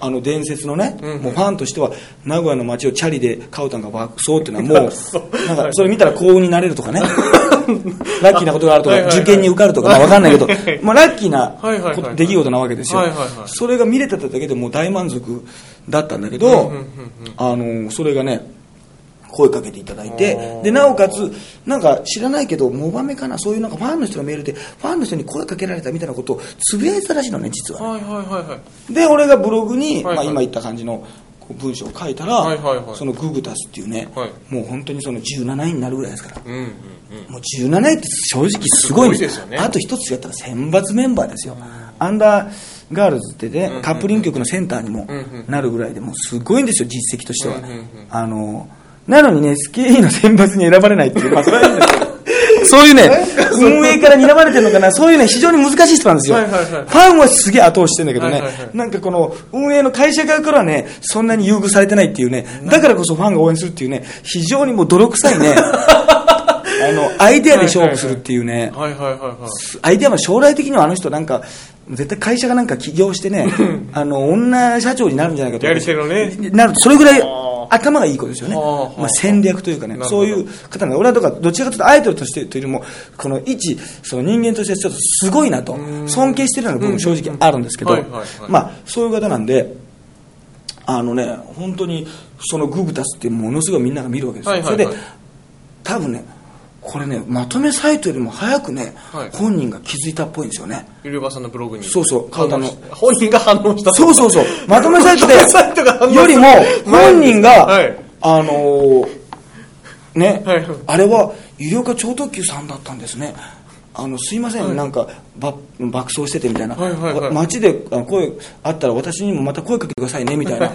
あの伝説のね、もうファンとしては、名古屋の街をチャリでカウタンが爆走っていうのはもう、なんかそれ見たら幸運になれるとかね、ラッキーなことがあるとか、はいはいはい。受験に受かるとか、まあわかんないけど、まあラッキーな出来事なわけですよ。はいはいはい。それが見れてただけでもう大満足だったんだけどあの、それがね、声かけていただいてで、なおかつ、なんか知らないけど、モバメかな、そういうなんかファンの人のメールで、ファンの人に声かけられたみたいなことをつぶやいてたらしいのね、実は。はいはいはいはい。で、俺がブログに、まあ今言った感じの文章を書いたら、はいはいはい。そのググタスっていうね、はい。もう本当にその17位になるぐらいですから。うんうんうん。もう17位って正直すごいんですよね。あと一つやったら選抜メンバーですよ。アンダーガールズってね、カップリング曲のセンターにもうんうんなるぐらいで、もうすごいんですよ、実績としては。うんうんうん。あの、なのにね、SKE の選抜に選ばれないっていう、まあそれはいいんですけど、そういうね、運営から睨まれてるのかな、そういうね、非常に難しい人なんですよ。はいはいはい。ファンはすげえ後押ししてんだけどね、はいはいはい。なんかこの運営の会社側からはね、そんなに優遇されてないっていうね、だからこそファンが応援するっていうね、非常にもう泥臭いね、あの、アイデアで勝負するっていうね、アイデアは将来的にはあの人なんか、絶対会社がなんか起業してね、あの、女社長になるんじゃないかと。やり手のね。なる、それぐらい頭がいい子ですよね。まあ、戦略というかね。そういう方なんで、俺はとか、どちらかというとアイドルとしてというよりも、この一、その人間としてちょっとすごいなと、尊敬してるような部分も正直あるんですけどまあ、そういう方なんで、あのね、本当に、そのググタスってものすごいみんなが見るわけですよ。それで、多分ね、これね、まとめサイトよりも早くね、はい本人が気づいたっぽいんですよね。ゆりばさんのブログに。そうそう顔の本人が反応したとそうそうそう。まとめサイトでよりも、本人が、はいあのーね、はいはいあれは、医療科超特急さんだったんですね。あの、すいません、なんか、ば爆走しててみたいな。はいはいはいわ街であ声あったら私にもまた声かけてくださいね、みたいな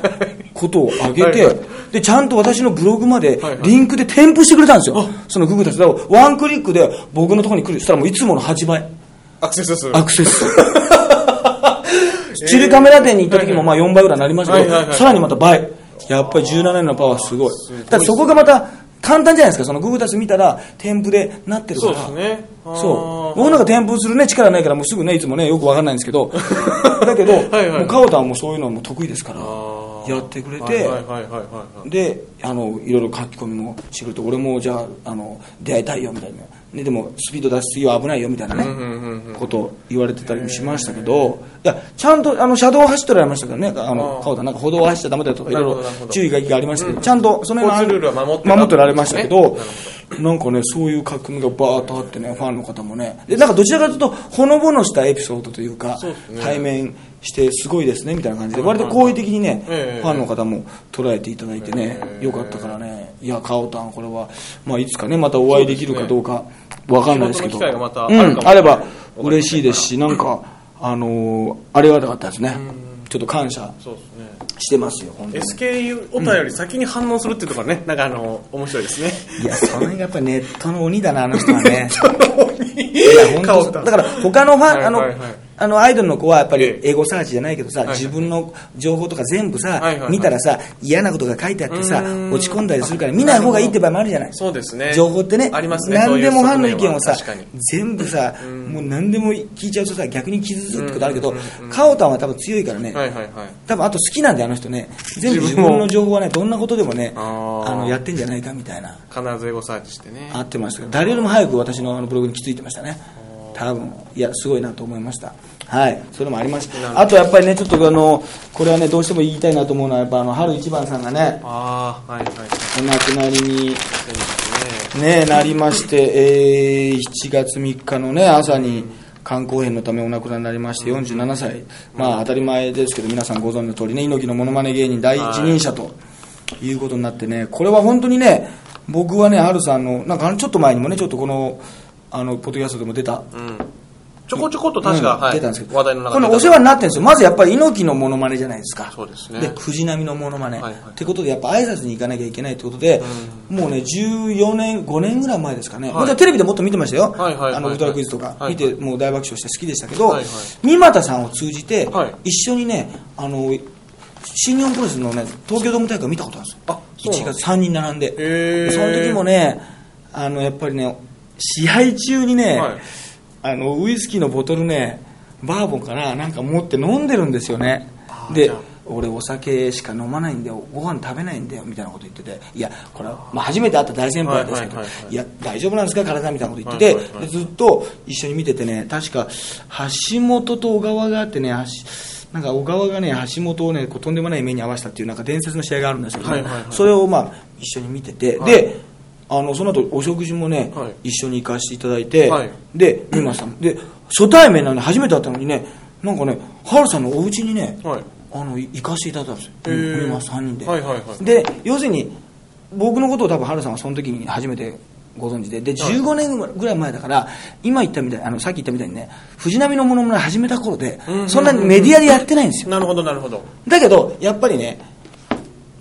ことをあげて、はいはいで、ちゃんと私のブログまではいはいリンクで添付してくれたんですよ。そのググタス。だからワンクリックで僕のところに来る。そしたらもういつもの8倍。アクセス数。アクセス数。スチールカメラ店に行った時もまあ4倍ぐらいになりましたけど、はいはいはいさらにまた倍。やっぱり17年のパワーすごい。だからそこがまた簡単じゃないですか。そのググタス見たら添付でなってるかそうら。ですね。そう。僕なんか添付するね、力ないからもうすぐね、いつもね、よくわかんないんですけど。だけど、はいはいもうカオタンもそういうのも得意ですから、やってくれて。であのいろいろ書き込みもしてくれて俺もじゃああの出会いたいよみたいな、ね、でもスピード出しすぎは危ないよみたいなね、ことを言われてたりもしましたけどいやちゃんとあの車道を走っておられましたけどねあの川田なんか歩道を走っちゃダメだよとかいろいろ注意書きがありましたけど、ちゃんとその辺ルールは守ってた守ってられましたけどなんかねそういう書き込みがバーッとあってねファンの方もね。でなんかどちらかというとほのぼのしたエピソードというか対面してすごいですねみたいな感じで。割と好意的にねええファンの方も捉えていただいてねええ。よかったからね。いやカオタンこれはまあいつかねまたお会いできるかどうかわかんないですけど。あれないんあれば嬉しいですしなんかあのーありがたかったですね。ちょっと感謝。してますよ本当に。SKU お便り先に反応するっていうところがね、なんかあの、面白いですね。いやそれがやっぱりネットの鬼だなあの人はね。いや本当顔だだから他のファン、あのあのアイドルの子はやっぱりええ。エゴサーチじゃないけどさ、自分の情報とか全部さ、見たらさ嫌なことが書いてあってさ落ち込んだりするから見ない方がいいって場合もあるじゃない。そうですね。情報ってねありますね。何でもファンの意見をさ。全部さもう何でも聞いちゃうとさ逆に傷つくってことあるけどカオタンは多分強いからね、はいはいはい。多分あと好きなんであの人ね。全部自自分の情報はねどんなことでもねあのやってんじゃないかみたいな。必ずエゴサーチしてね。合ってましたけど誰よりも早く私のあのブログに気づいてましたね多分いやすごいなと思いました。はい。それもありました。あとやっぱりねちょっとあのこれはねどうしても言いたいなと思うのはやっぱあの春一番さんがねああ、はいはいはい。お亡くなりにね、ね。なりまして、えー7月3日のね、朝に肝硬変のためお亡くなりになりまして、47歳。まあ当たり前ですけど、皆さんご存知の通りね、猪木のモノマネ芸人第一人者とい。うことになってね、これは本当にね、僕はね、ハルさんの、なんかちょっと前にもね、ちょっとこの、あの、ポッドキャストでも出た？うん。ちょこちょこっと確か、うんはい。出たんですけど、話題の中これお世話になってるんですよ。まずやっぱり猪木のモノマネじゃないですか。そうですねで、藤波のモノマネ。はいはいってことで、やっぱ挨拶に行かなきゃいけないってことで、もうね、14年、5年ぐらい前ですかね。はいテレビでもっと見てましたよ。はいはいはいあの、ウルトラクイズとかはい見て、もう大爆笑して好きでしたけど、はいはい三股さんを通じてはい、一緒にね、あの、新日本プロレスのね、東京ドーム大会見たことあるんですよ。あそうなん1月3人並んでその時もね、あの、やっぱりね、試合中にね、はい。あの、ウイスキーのボトルね、バーボンかな、なんか持って飲んでるんですよね。で俺お酒しか飲まないんだよ、ご飯食べないんだよ、みたいなこと言ってて、いや、これは、まあ初めて会った大先輩ですけど、はいや、大丈夫なんですか、体みたいなこと言ってて、はいはいはい。でずっと一緒に見ててね、確か、橋本と小川があってね、橋なんか小川がね、橋本をね、こうとんでもない目に遭わせたっていう、なんか伝説の試合があるんですけど、はいはいはい。それをまあ一緒に見てて、はい。で、あのその後お食事もね、はい。一緒に行かせていただいて、はい。で、見ました。で、初対面なのに初めて会ったのにね、なんかね、ハルさんのお家にね、はい。あのい行かせていただいたんですよ、へー。見ます、3人で。はいはいはい。で、要するに、僕のことを多分ハルさんはその時に初めてご存知で、で、15年ぐらい前だから、今言ったみたいあの、さっき言ったみたいにね、藤波のものまね始めた頃でうんうんう、ん。そんなにメディアでやってないんですよ。なるほどなるほど。だけど、やっぱりね、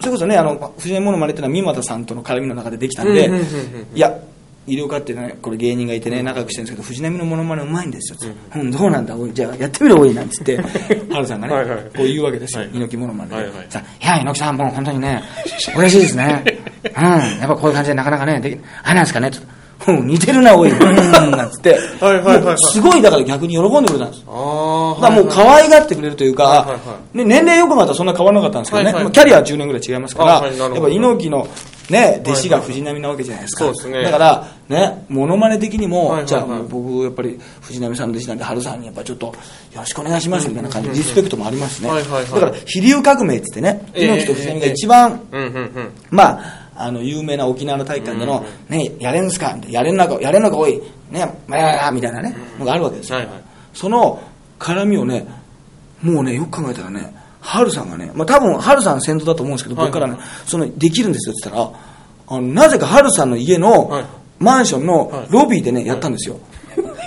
それこそね、あの、藤波ものまねってのは三股さんとの絡みの中でできたんでうんうんうんうん、いや、医療科ってね、これ芸人がいてね、仲良くしてるんですけど、藤波のものまねうまいんですよ。つってうん、どうなんだ、おいじゃあやってみろ、おい、なんつって、春さんがね、はいはいこう言うわけですよ。は、い。猪木ものまねで。はいはい。さいや、猪木さん、もう本当にね、嬉しいですね。うん、やっぱこういう感じでなかなかね、できあれなんですかね、つってうん、似てるな、おい、うん、なんつって、はいはいはいはい。もうすごい、だから逆に喜んでくれたんです。ああだからもう可愛がってくれるというか、はいはいはね、年齢よくまたそんな変わらなかったんですけどね、はいはい。まあキャリアは10年ぐらい違いますから、あはいやっぱ猪木の、ね、弟子が藤波なわけじゃないですか。そうですね。だから、ね、モノマネ的にも、はいはいはい。じゃあ僕、やっぱり藤波さんの弟子なんで、春さんにやっぱちょっと、よろしくお願いしますみたいな感じで、リスペクトもありますしね。はいはいはい。だから、飛龍革命って言ってね、ええ猪木と藤波が一番、うんうんうん。まあ、あの、有名な沖縄の体育館での、ね、やれんすかやれんのか、やれんのか、おい、ね、まややみたいなね、のがあるわけですよ。はいはいその絡みをね、もうね、よく考えたらね、ハルさんがね、まあ多分、ハルさん先頭だと思うんですけど、はい僕からね、その、できるんですよって言ったら、あの、なぜかハルさんの家のはいマンションのはいロビーでね、やったんですよ。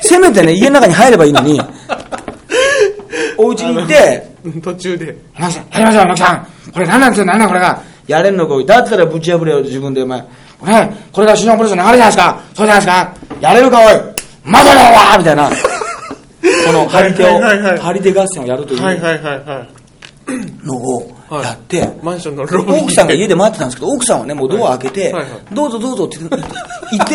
せめてね、家の中に入ればいいのに、お家に行って、途中でマキさん、やりましょう、マキさん。これ何なんですよ、何なんこれが。やれんのか、おいだったらぶち破れよ、自分で、お前。ね、これが新日本プロレスの流れじゃないですか？そうじゃないですか？やれるか、おい。まだだわみたいな。この張り手を、張り手合戦をやるといはいうのをやって、マンションの奥さんが家で待ってたんですけど、奥さんはね、もうドア開けてどうぞどうぞって言って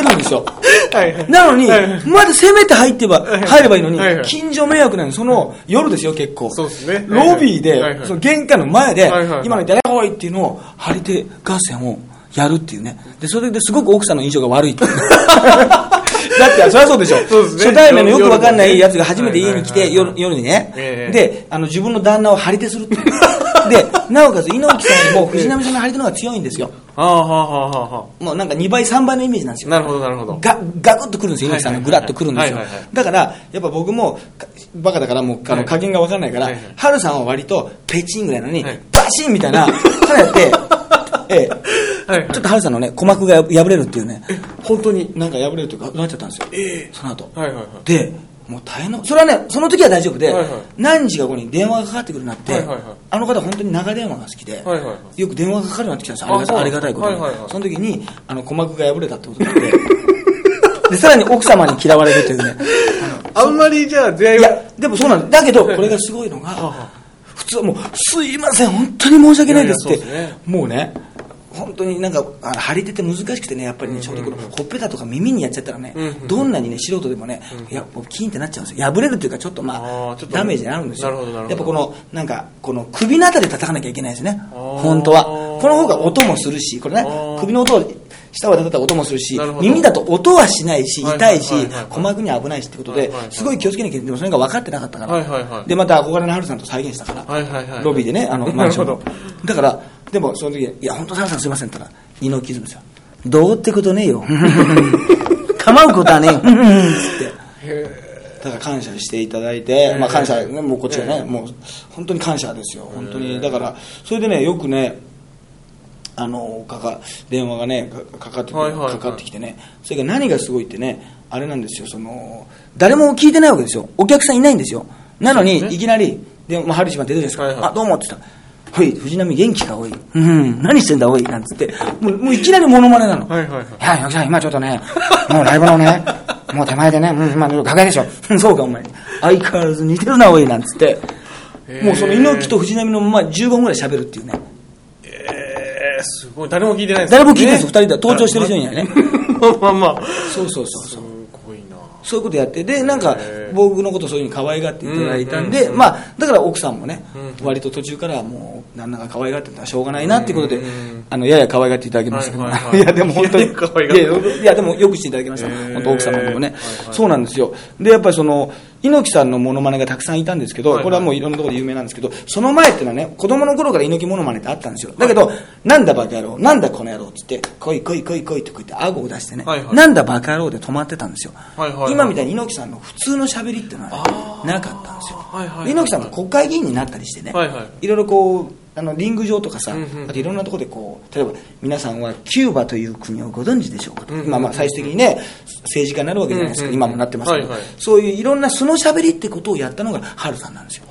るんですよ。はいはい。なのにはいはい、まだせめて入ってば、入ればいいのにはいはい、近所迷惑なのに、その夜ですよ、結構。そうですね。ロビーではいはい、その玄関の前ではい今の誰が多いっていうのを、張り手合戦をやるっていうね。で、それですごく奥さんの印象が悪いっていう。だって、そりゃそうでしょ。そうですね初対面のよくわかんないやつが初めて家に来て、夜夜にね。ええで、あの、自分の旦那を張り手するっていう。で、なおかつ猪木さんも藤波さんの張り手の方が強いんですよ。ああはあはあはあはもうなんか2倍、3倍のイメージなんですよ。あなるほどなるほどがガクッとくるんですよ、猪木さんがぐらっとくるんですよ。だから、やっぱ僕も、かバカだからもうあはいの加減が分かんないからハルさんは割とペチンぐらいなのにはい、バシンみたいな、からやって、ええ、はいちょっとハルさんのね、鼓膜が破れるっていうね、本当に？なんか破れるというか、なっちゃったんですよ。その後。はいはいはい。で、もう大変な、それはね、その時は大丈夫で、はいはい。何時か後に電話がかかってくるようになって、はいはいはい。あの方本当に長電話が好きで、はいはいはい。よく電話がかかるようになってきたんですよ、ありがたいことに、はいはいはい。その時に、あの、鼓膜が破れたってことで、で、さらに奥様に嫌われるというね、あんまりじゃあ出会いはいや、でもそうなんだ。だけど、これがすごいのが、普通はもう、すいません、本当に申し訳ないですって。ね、もうね、本当になんか、あの張り手って難しくてね、やっぱりね、ちょうどこのほっぺたとか耳にやっちゃったらねうんうん、どんなにね、素人でもね、いや、もうキーンってなっちゃうんですよ。破れるっていうか、ちょっとまあダメージになるんですよ。やっぱこの、なんか、この首のあたりで叩かなきゃいけないですね。本当は。この方が音もするし、これね首の音を、下を叩いたら音もするし耳だと音はしないし、はい痛いしはいはいはい、鼓膜には危ないしってことではいはいは、いすごい気をつけなきゃいけない。でもそれが分かってなかったから。はいはいはいで、また憧れのハルさんと再現したから。はいはいはいロビーでね、あの、マンションだから、でもその時、いや、本当ハルさんすいませんって言ったら、猪木ズムですよ。どうってことねえよ。構うことはねえよ。つって。だから感謝していただいて、まあ感謝、ね、もうこっちはね、もう本当に感謝ですよ、本当に。だから、それでね、よくね、あの、かか、電話がね、かかかってかかってきてね、それから何がすごいってね、あれなんですよ、その、誰も聞いてないわけですよ。お客さんいないんですよ。なのに、いきなり、で、まあ、春一番出てるじゃないですか。はいはいあ、どうもって言ったら、ほい、藤波元気か、おい。うん、何してんだ、おい。なんつって、もう、もういきなりモノマネなの。はいはいはいいや、よきさん、今ちょっとね、もうライブのね、もう手前でね、うん、今、楽屋でしょ。うんそうか、お前。相変わらず似てるな、おい、なんつって。もうその猪木と藤波のまま15分ぐらい喋るっていうね。えー、すごい。誰も聞いてないです誰も聞いてないですよ、二人で登場してる人にはね。まあまあまあ。そうそうそうすそう。ごいなそういうことやって、で、なんか僕のことそういうふうに可愛がっていただいたんで、まあ、だから奥さんもねうん、割と途中からはもう、旦那が可愛がってたらしょうがないなっていうことであの、やや可愛がっていただきましたけど、はい や、でも本当に、いやでもよくしていただきました。本当奥様にもね。そうなんですよ。で、やっぱりその、猪木さんのモノマネがたくさんいたんですけど、これはもういろんなところで有名なんですけど、その前っていうのはね、子供の頃から猪木モノマネってあったんですよ。だけど、なんだバカ野郎、なんだこの野郎って言って、来い来い来い来いってこう言って顎を出してねなんだバカ野郎で止まってたんですよ。今みたいに猪木さんの普通の喋りってのはなかったんですよ。はいはい猪木さんが国会議員になったりしてね、はいはい。いろいろこう、あのリング上とかさ、うんうんあといろんなところでこう、例えば皆さんはキューバという国をご存知でしょうかと、うんうんまあまあ最終的にね、政治家になるわけじゃないですか、うんうん今もなってますけど、はいはい。そういういろんな素の喋りってことをやったのがハルさんなんですよ。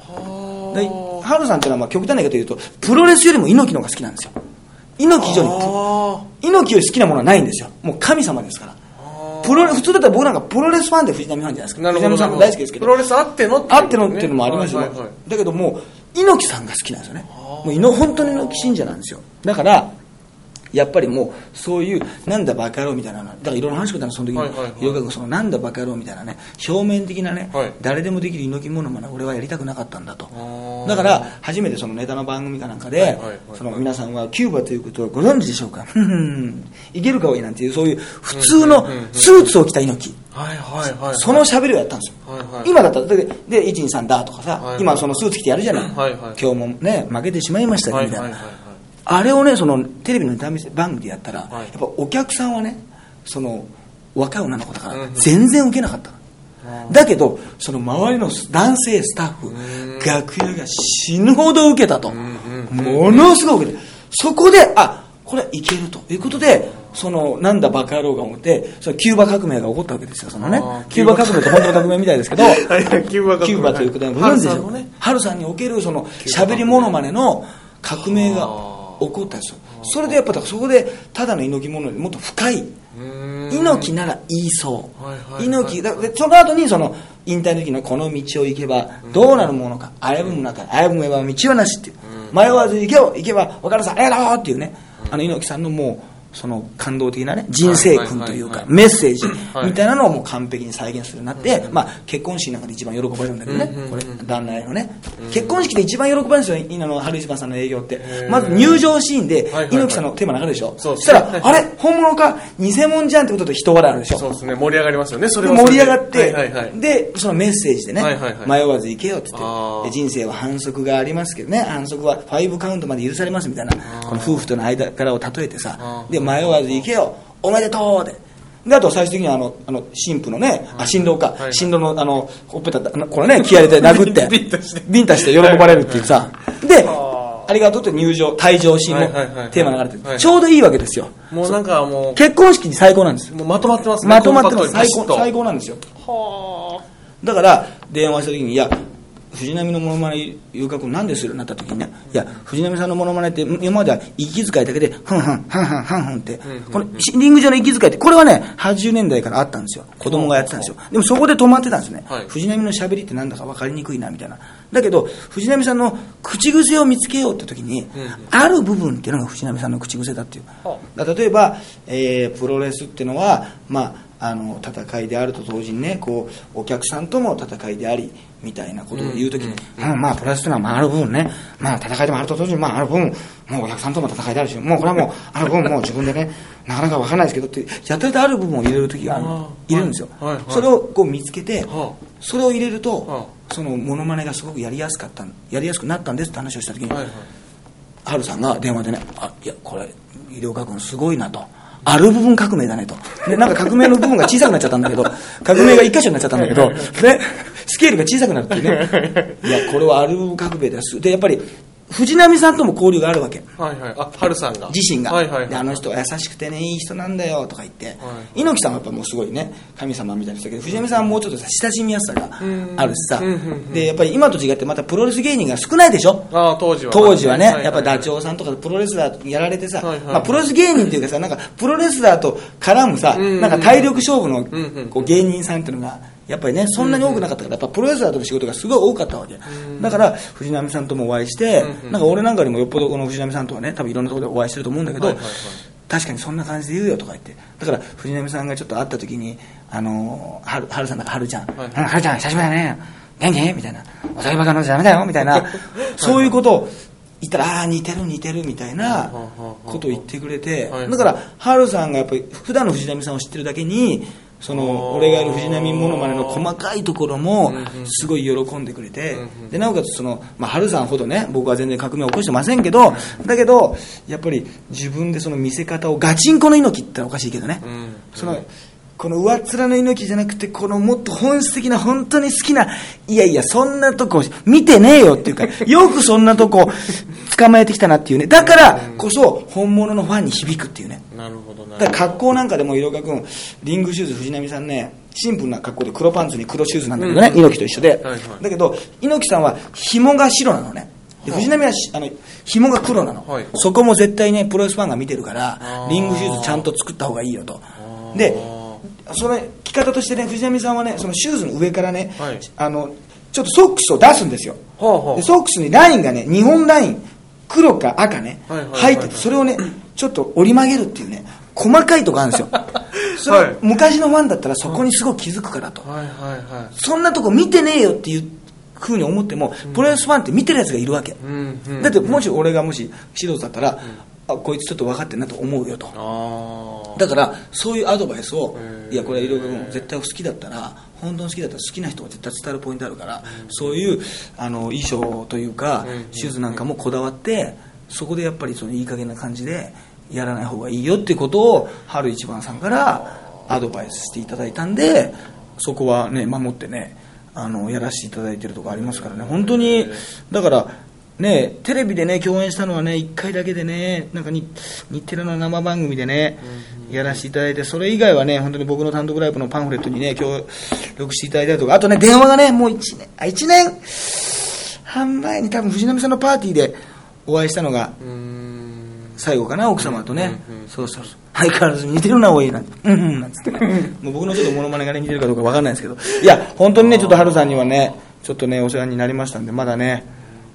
でハルさんっていうのはまあ極端な言い方で言うと、プロレスよりも猪木の方が好きなんですよ。猪木以上に猪木より好きなものはないんですよ。もう神様ですから。プロレ普通だったら僕なんかプロレスファンで藤波ファンじゃないですか。藤波さんも大好きですけど。プロレスあってのっていうね。あってのっていうのもありますよ、はいはいはい。だけどもう猪木さんが好きなんですよね。もう猪本当に猪木信者なんですよ。だからやっぱりもうそういうなんだバカ野郎みたいなのだからいろいろ話してたのその時に、はいそのなんだバカ野郎みたいなね表面的なね、はい。誰でもできる猪木モノマネ俺はやりたくなかったんだと。ー。だから初めてそのネタの番組かなんかで、はいはいはい。その皆さんはキューバということをご存知でしょうか？いけるかおいなんていうそういう普通のスーツを着た猪木。はいはいはい。その喋りをやったんですよ、はいはい。今だったらでで123だとかさ、はいはい。今そのスーツ着てやるじゃない、はいはい。今日もね負けてしまいましたよみたいな、はいはいはいはい。あれをねそのテレビのネタ番組でやったら、はい。やっぱお客さんはねその若い女の子だからうんうん。全然受けなかった、だけどその周りの男性スタッフん。楽屋が死ぬほど受けたと、んものすごい受けてそこであこれはいけるということでそのなんだバカ野郎が思ってそのキューバ革命が起こったわけですよそのね。キューバ革命って本当の革命みたいですけど キューバ革命。キューバという国はごハル存知でしょね。ハルさんにおけるその喋りモノマネの革命が起こったんですよ。それでやっぱそこでただの猪木モノよりもっと深い。猪木なら言いそう、はいはいはい。猪木。だでその後にその引退の時のこの道を行けばどうなるものか、危ぶむ中危ぶめば道はなしっていう、迷わず行けよ。行けば分かるさありがとうっていうね、あの猪木さんのもうその感動的なね人生訓というかメッセージはい。みたいなのをもう完璧に再現するようになって、まあ、結婚式なんかで一番喜ばれるんだけどね、これ旦那へのね、結婚式で一番喜ばれるんですよ今の春石番さんの営業ってー。まず入場シーンで猪木さんのテーマ流れるでしょ、そうしたらあれ本物か偽物じゃんってことで人笑いあるでしょ。そうですね、盛り上がりますよね、それでは盛り上がって。で。そのメッセージでね、迷わず行けよって言あー。ってで人生は反則がありますけどね反則は5カウントまで許されますみたいなこの夫婦との間からを例えてさで迷わず行けよ。おめでとうで。であと最終的にはあのあの神父のね、あ新郎か、はい新郎のあのほっぺたこれね気合入れて殴って。ビンタして。ビンタして喜ばれるっていうさ。であありがとうって入場退場シーンもテーマ流れてちょうどいいわけですよ。もうなんかも結婚式に最高なんです。もうまとまってますね。まとまってます。最高最高なんですよ。はだから電話した時に「いや藤波のモノマネ遊郭なんでするなった時にね。いや藤波さんのモノマネって今までは息遣いだけでふんふんふんふんふんふんって。このリング上の息遣いってこれはね80年代からあったんですよ。子供がやってたんですよ。でもそこで止まってたんですね、はい。藤波の喋りってなんだか分かりにくいなみたいな。だけど藤波さんの口癖を見つけようって時に、ある部分っていうのが藤波さんの口癖だっていう。はだ例えば、えープロレスっていうのは、まあ、あの戦いであると同時にねこうお客さんとも戦いでありみたいなことを言うときに、うん。まあプロレスっていうのは、まあ、ある分ね、まあ、戦いでもあると同時に、まあ、ある分もうお客さんとも戦いであるしもうこれはもう ある分もう自分でねなかなか分からないですけどってやってるとある部分を入れる時があるあーいるんですよ、はい。はい。それをこう見つけて、はそれを入れると、はそのモノマネがすごくやりやすかったやりやすくなったんですって話をした時に、はいはい。ハルさんが電話でね、あいや、これ、医療科学すごいなと。ある部分革命だねと。で、なんか革命の部分が小さくなっちゃったんだけど、革命が一箇所になっちゃったんだけど、で、スケールが小さくなるっていうね。いや、これはある部分革命です。で、やっぱり、藤波さんとも交流があるわけ。はいはい。あ、ハルさんが。自身が、はいはいはい。であの人は優しくてねいい人なんだよとか言って、猪木さんはやっぱもうすごいね神様みたいな人だけど藤波さんはもうちょっとさ親しみやすさがあるしさ。でやっぱり今と違ってまたプロレス芸人が少ないでしょ？ああ、当時は。当時はね、いいやっぱダチョウさんとかプロレスラーやられてさ、はいはい。まあ、プロレス芸人っていうかさ、なんかプロレスラーと絡むさ、なんか体力勝負のこう芸人さんっていうのがやっぱりね、そんなに多くなかったから、やっぱプロレスラーとの仕事がすごい多かったわけ。だから、藤波さんともお会いして、なんか俺なんかにもよっぽどこの藤波さんとはね、多分いろんなところでお会いしてると思うんだけど、確かにそんな感じで言うよとか言って。だから、藤波さんがちょっと会った時に、あのー、はる、はるさんだかはるちゃん、はるちゃん久しぶりだね。元気？みたいな。お酒ばっか飲んじゃダメだよ。みたいな。そういうことを言ったら、ああー、似てる似てるみたいなことを言ってくれて。はい、だから、はるさんがやっぱり普段の藤波さんを知ってるだけに、その、俺がやる藤波モノマネの細かいところも、すごい喜んでくれて、で、なおかつその、まあ、はるさんほどね、僕は全然革命を起こしてませんけど、だけど、やっぱり自分でその見せ方をガチンコの猪木っておかしいけどね、うん。その、この上っ面の猪木じゃなくて、このもっと本質的な、本当に好きな、いやいや、そんなとこ見てねえよっていうか、よくそんなとこ捕まえてきたなっていうね。だからこそ、本物のファンに響くっていうね。なるほどな。だから格好なんかでも、色川君、リングシューズ、藤波さんね、シンプルな格好で黒パンツに黒シューズなんだけどね、うん。猪木と一緒で。はいはい。だけど、猪木さんは紐が白なのね。で藤波はしあの紐が黒なの、はい。そこも絶対ねプロレスファンが見てるからリングシューズちゃんと作った方がいいよと。でその着方としてね藤波さんはねそのシューズの上からね、はい。あのちょっとソックスを出すんですよ。ほうほう。でソックスにラインがね日本ライン黒か赤ね、はいはいはい入っててそれをねちょっと折り曲げるっていうね細かいとこあるんですよ。それ、はい。昔のファンだったらそこにすごい気づくからと、はいはいはい。そんなとこ見てねえよっていうふうに思っても、プロレスファンって見てるやつがいるわけ、うんうんだってもし俺がもし指導だったら、あこいつちょっと分かってんなと思うよと。あだからそういうアドバイスをいやこれいろいろ絶対好きだったら本当に好きだったら好きな人が絶対伝わるポイントあるから、そういうあの衣装というか、うん。シューズなんかもこだわってそこでやっぱりそのいい加減な感じでやらない方がいいよっていうことを春一番さんからアドバイスしていただいたんでそこはね守ってねあのやらせていただいてるとこありますからね。本当にだからねテレビでね共演したのはね1回だけでねなんかに日テレの生番組でね、やらせていただいてそれ以外はね本当に僕の単独ライブのパンフレットにね協力していただいたりとかあとね電話がねもう1年あ1年半前に多分藤波さんのパーティーでお会いしたのが最後かな奥様とね、そうそうそう。相変わらず似てるなおいなんて。うんうんなんつって。ね もう僕のちょっとモノマネがね似てるかどうかわかんないですけど。いや本当にねちょっと春さんにはねちょっとねお世話になりましたんでまだね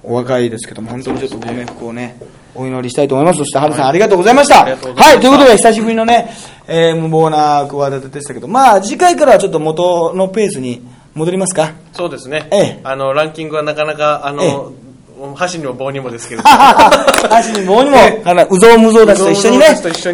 お若いですけども本当にちょっとご冥福をねお祈りしたいと思います。そして春さんありがとうございました。ありがとうございました。はいということで久しぶりのね、えー無謀な企てでしたけどまあ次回からはちょっと元のペースに戻りますか？そうですね、ええ。あのランキングはなかなかあの、箸にも棒にもですけれど。足に棒にも、あの、うぞうむぞうたちと一緒にね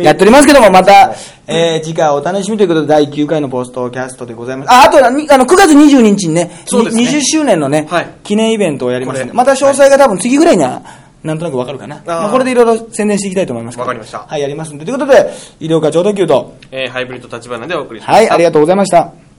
やっておりますけども、また、えー、次回お楽しみということで、第9回のポストキャストでございます。あ、あと、にあの、9月22日にね、そうですね。に20周年のね、はい。記念イベントをやりますんで、また詳細が多分次ぐらいには、なんとなくわかるかな。ー。まあ、これでいろいろ宣伝していきたいと思いますわかりました。はい、やりますんで。ということで、医療課長特急と、えーハイブリッド立花でお送りしましたはい、ありがとうございました。